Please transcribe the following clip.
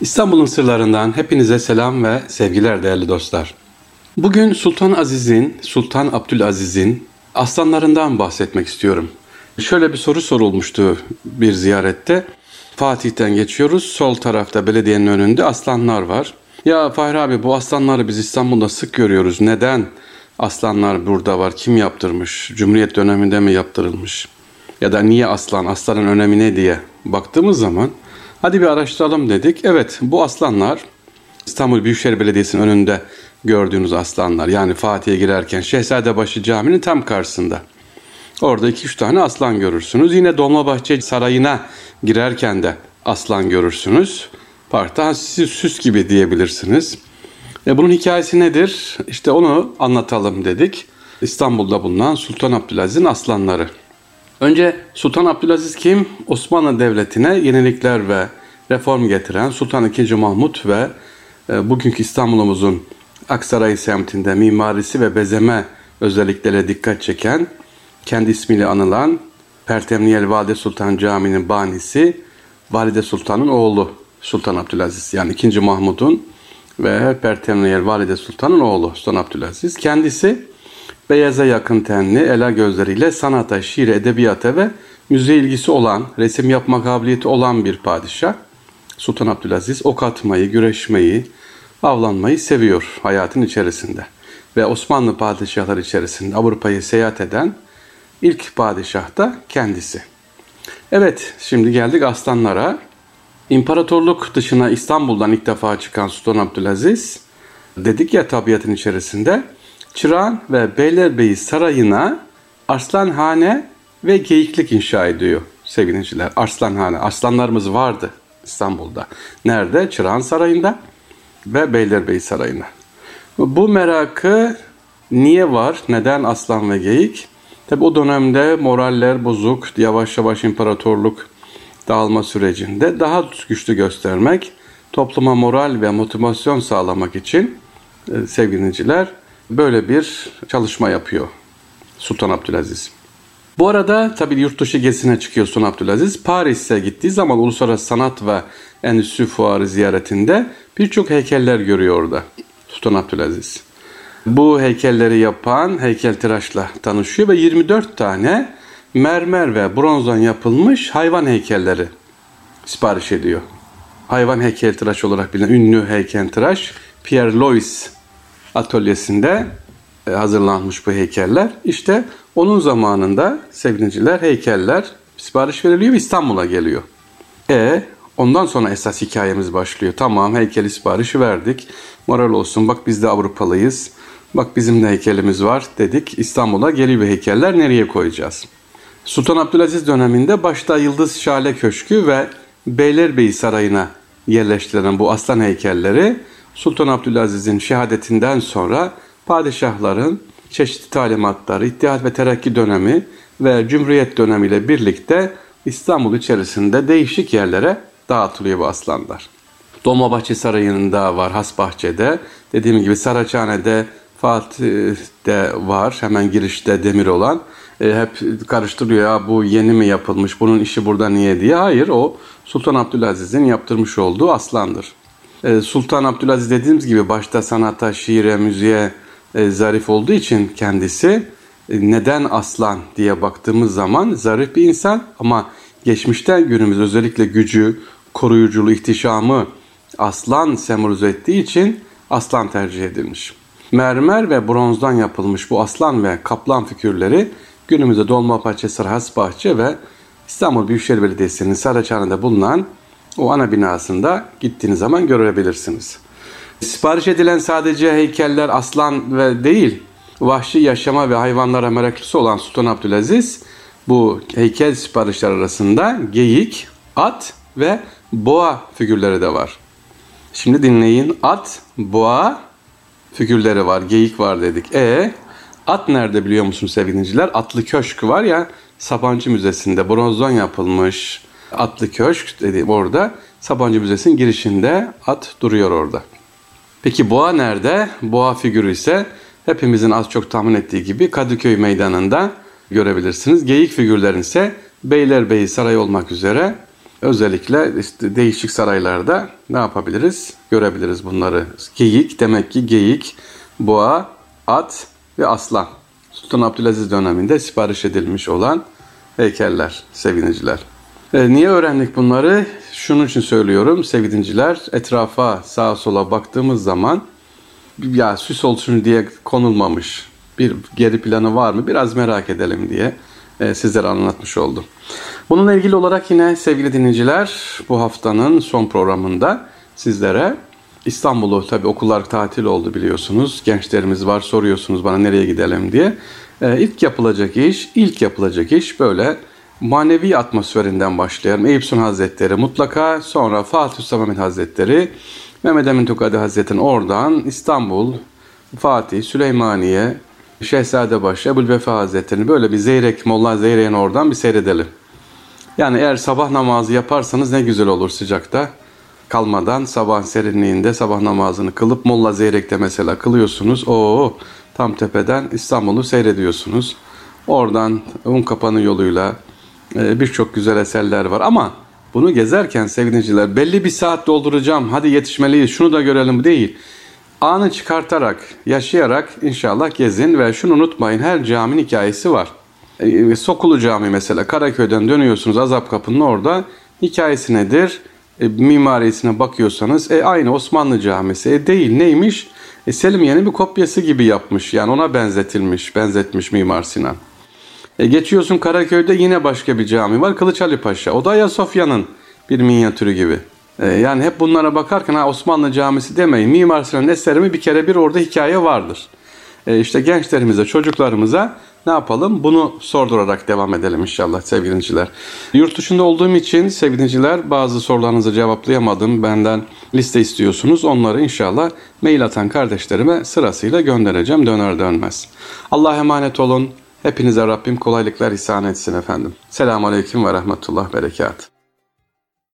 İstanbul'un sırlarından hepinize selam ve sevgiler değerli dostlar. Bugün Sultan Aziz'in, Sultan Abdülaziz'in aslanlarından bahsetmek istiyorum. Şöyle bir soru sorulmuştu bir ziyarette. Fatih'ten geçiyoruz. Sol tarafta belediyenin önünde aslanlar var. Ya Fahri abi bu aslanları biz İstanbul'da sık görüyoruz. Neden aslanlar burada var? Kim yaptırmış? Cumhuriyet döneminde mi yaptırılmış? Ya da niye aslan? Aslanın önemi ne diye baktığımız zaman hadi bir araştıralım dedik. Evet bu aslanlar İstanbul Büyükşehir Belediyesi'nin önünde gördüğünüz aslanlar. Yani Fatih'e girerken Şehzadebaşı Camii'nin tam karşısında. Orada iki üç tane aslan görürsünüz. Yine Dolmabahçe Sarayı'na girerken de aslan görürsünüz. Parkta süs gibi diyebilirsiniz. E bunun hikayesi nedir? İşte onu anlatalım dedik. İstanbul'da bulunan Sultan Abdülaziz'in aslanları. Önce Sultan Abdülaziz kim? Osmanlı Devleti'ne yenilikler ve reform getiren Sultan II. Mahmut ve e, bugünkü İstanbul'umuzun Aksaray semtinde mimarisi ve bezeme özelliklere dikkat çeken, kendi ismiyle anılan Pertemniyel Valide Sultan Camii'nin banisi Valide Sultan'ın oğlu Sultan Abdülaziz. Yani 2. Mahmud'un ve Pertemniyel Valide Sultan'ın oğlu Sultan Abdülaziz. Kendisi beyaza yakın tenli, ela gözleriyle sanata, şiire, edebiyata ve müziğe ilgisi olan, resim yapma kabiliyeti olan bir padişah. Sultan Abdülaziz ok atmayı, güreşmeyi, avlanmayı seviyor hayatın içerisinde. Ve Osmanlı padişahları içerisinde Avrupa'yı seyahat eden ilk padişah da kendisi. Evet, şimdi geldik aslanlara. İmparatorluk dışına İstanbul'dan ilk defa çıkan Sultan Abdülaziz, dedik ya tabiatın içerisinde, Çırağan ve Beylerbeyi Sarayı'na Arslanhane ve Geyiklik inşa ediyor sevgiliciler. Arslanhane, aslanlarımız vardı İstanbul'da. Nerede? Çırağan Sarayı'nda ve Beylerbeyi Sarayı'na. Bu merakı niye var? Neden aslan ve geyik? Tabi o dönemde moraller bozuk, yavaş yavaş imparatorluk dağılma sürecinde daha güçlü göstermek, topluma moral ve motivasyon sağlamak için e, sevgiliciler böyle bir çalışma yapıyor Sultan Abdülaziz. Bu arada tabi yurt dışı gezisine çıkıyor Sultan Abdülaziz. Paris'e gittiği zaman Uluslararası Sanat ve Endüstri Fuarı ziyaretinde birçok heykeller görüyor orada Sultan Abdülaziz. Bu heykelleri yapan heykeltıraşla tanışıyor ve 24 tane mermer ve bronzdan yapılmış hayvan heykelleri sipariş ediyor. Hayvan heykeltıraş olarak bilinen ünlü heykeltıraş Pierre Lois atölyesinde e, hazırlanmış bu heykeller. İşte onun zamanında sevgiliciler heykeller sipariş veriliyor ve İstanbul'a geliyor. E ondan sonra esas hikayemiz başlıyor. Tamam heykeli siparişi verdik. Moral olsun bak biz de Avrupalıyız. Bak bizim de heykelimiz var dedik. İstanbul'a geliyor heykeller nereye koyacağız? Sultan Abdülaziz döneminde başta Yıldız Şale Köşkü ve Beylerbeyi Sarayı'na yerleştirilen bu aslan heykelleri Sultan Abdülaziz'in şehadetinden sonra padişahların çeşitli talimatları, İttihat ve Terakki dönemi ve Cumhuriyet dönemiyle birlikte İstanbul içerisinde değişik yerlere dağıtılıyor bu aslanlar. Dolmabahçe Sarayı'nda var, Hasbahçe'de. Dediğim gibi Saraçhane'de, Fatih'te var, hemen girişte demir olan. E, hep karıştırıyor ya bu yeni mi yapılmış, bunun işi burada niye diye. Hayır o Sultan Abdülaziz'in yaptırmış olduğu aslandır. E, Sultan Abdülaziz dediğimiz gibi başta sanata, şiire, müziğe e, zarif olduğu için kendisi e, neden aslan diye baktığımız zaman zarif bir insan ama geçmişten günümüz özellikle gücü, koruyuculuğu, ihtişamı aslan sembolize ettiği için aslan tercih edilmiş. Mermer ve bronzdan yapılmış bu aslan ve kaplan figürleri günümüzde Dolmabahçe, Sarhasbahçe ve İstanbul Büyükşehir Belediyesi'nin Saraçhane'de bulunan o ana binasında gittiğiniz zaman görebilirsiniz. Sipariş edilen sadece heykeller aslan ve değil, vahşi yaşama ve hayvanlara meraklısı olan Sultan Abdülaziz bu heykel siparişler arasında geyik, at ve boğa figürleri de var. Şimdi dinleyin. At, boğa figürleri var. Geyik var dedik. E at nerede biliyor musunuz sevgiliciler? Atlı Köşk var ya Sabancı Müzesi'nde bronzdan yapılmış atlı köşk dedi orada. Sabancı Müzesi'nin girişinde at duruyor orada. Peki boğa nerede? Boğa figürü ise hepimizin az çok tahmin ettiği gibi Kadıköy Meydanı'nda görebilirsiniz. Geyik figürlerin ise Beylerbeyi Sarayı olmak üzere özellikle işte değişik saraylarda ne yapabiliriz? Görebiliriz bunları. Geyik demek ki geyik, boğa, at ve aslan. Sultan Abdülaziz döneminde sipariş edilmiş olan heykeller, seviniciler. E, niye öğrendik bunları? Şunun için söylüyorum sevinciler etrafa sağa sola baktığımız zaman ya süs olsun diye konulmamış bir geri planı var mı biraz merak edelim diye e, sizlere anlatmış oldum. Bununla ilgili olarak yine sevgili dinleyiciler bu haftanın son programında sizlere İstanbul'u tabi okullar tatil oldu biliyorsunuz. Gençlerimiz var soruyorsunuz bana nereye gidelim diye. E, ilk yapılacak iş, ilk yapılacak iş böyle manevi atmosferinden başlayalım. Eyüp Sultan Hazretleri mutlaka sonra Fatih Sultan Hazretleri, Mehmet Emin Tukadi Hazretleri'nin oradan İstanbul, Fatih, Süleymaniye, Şehzadebaşı, Ebu'l-Vefa Hazretleri'ni böyle bir Zeyrek, Molla Zeyrek'in oradan bir seyredelim. Yani eğer sabah namazı yaparsanız ne güzel olur sıcakta. Kalmadan sabah serinliğinde sabah namazını kılıp Molla Zeyrek'te mesela kılıyorsunuz. Oo tam tepeden İstanbul'u seyrediyorsunuz. Oradan un kapanı yoluyla birçok güzel eserler var ama bunu gezerken sevgiliciler belli bir saat dolduracağım hadi yetişmeliyiz şunu da görelim değil. Anı çıkartarak, yaşayarak inşallah gezin ve şunu unutmayın her caminin hikayesi var. E, Sokulu Cami mesela Karaköy'den dönüyorsunuz Azap Kapı'nın orada hikayesi nedir? E, mimarisine bakıyorsanız e, aynı Osmanlı Camisi e, değil neymiş? E, Selimiye'nin bir kopyası gibi yapmış yani ona benzetilmiş, benzetmiş Mimar Sinan. E, geçiyorsun Karaköy'de yine başka bir cami var Kılıç Ali Paşa. O da Ayasofya'nın bir minyatürü gibi. E, yani hep bunlara bakarken ha Osmanlı Camisi demeyin. Mimar Sinan'ın eseri bir kere bir orada hikaye vardır. E, işte gençlerimize, çocuklarımıza ne yapalım? Bunu sordurarak devam edelim inşallah sevgiliciler. Yurt dışında olduğum için sevgiliciler bazı sorularınızı cevaplayamadım. Benden liste istiyorsunuz. Onları inşallah mail atan kardeşlerime sırasıyla göndereceğim döner dönmez. Allah'a emanet olun. Hepinize Rabbim kolaylıklar ihsan etsin efendim. Selamun Aleyküm ve Rahmetullah Berekat.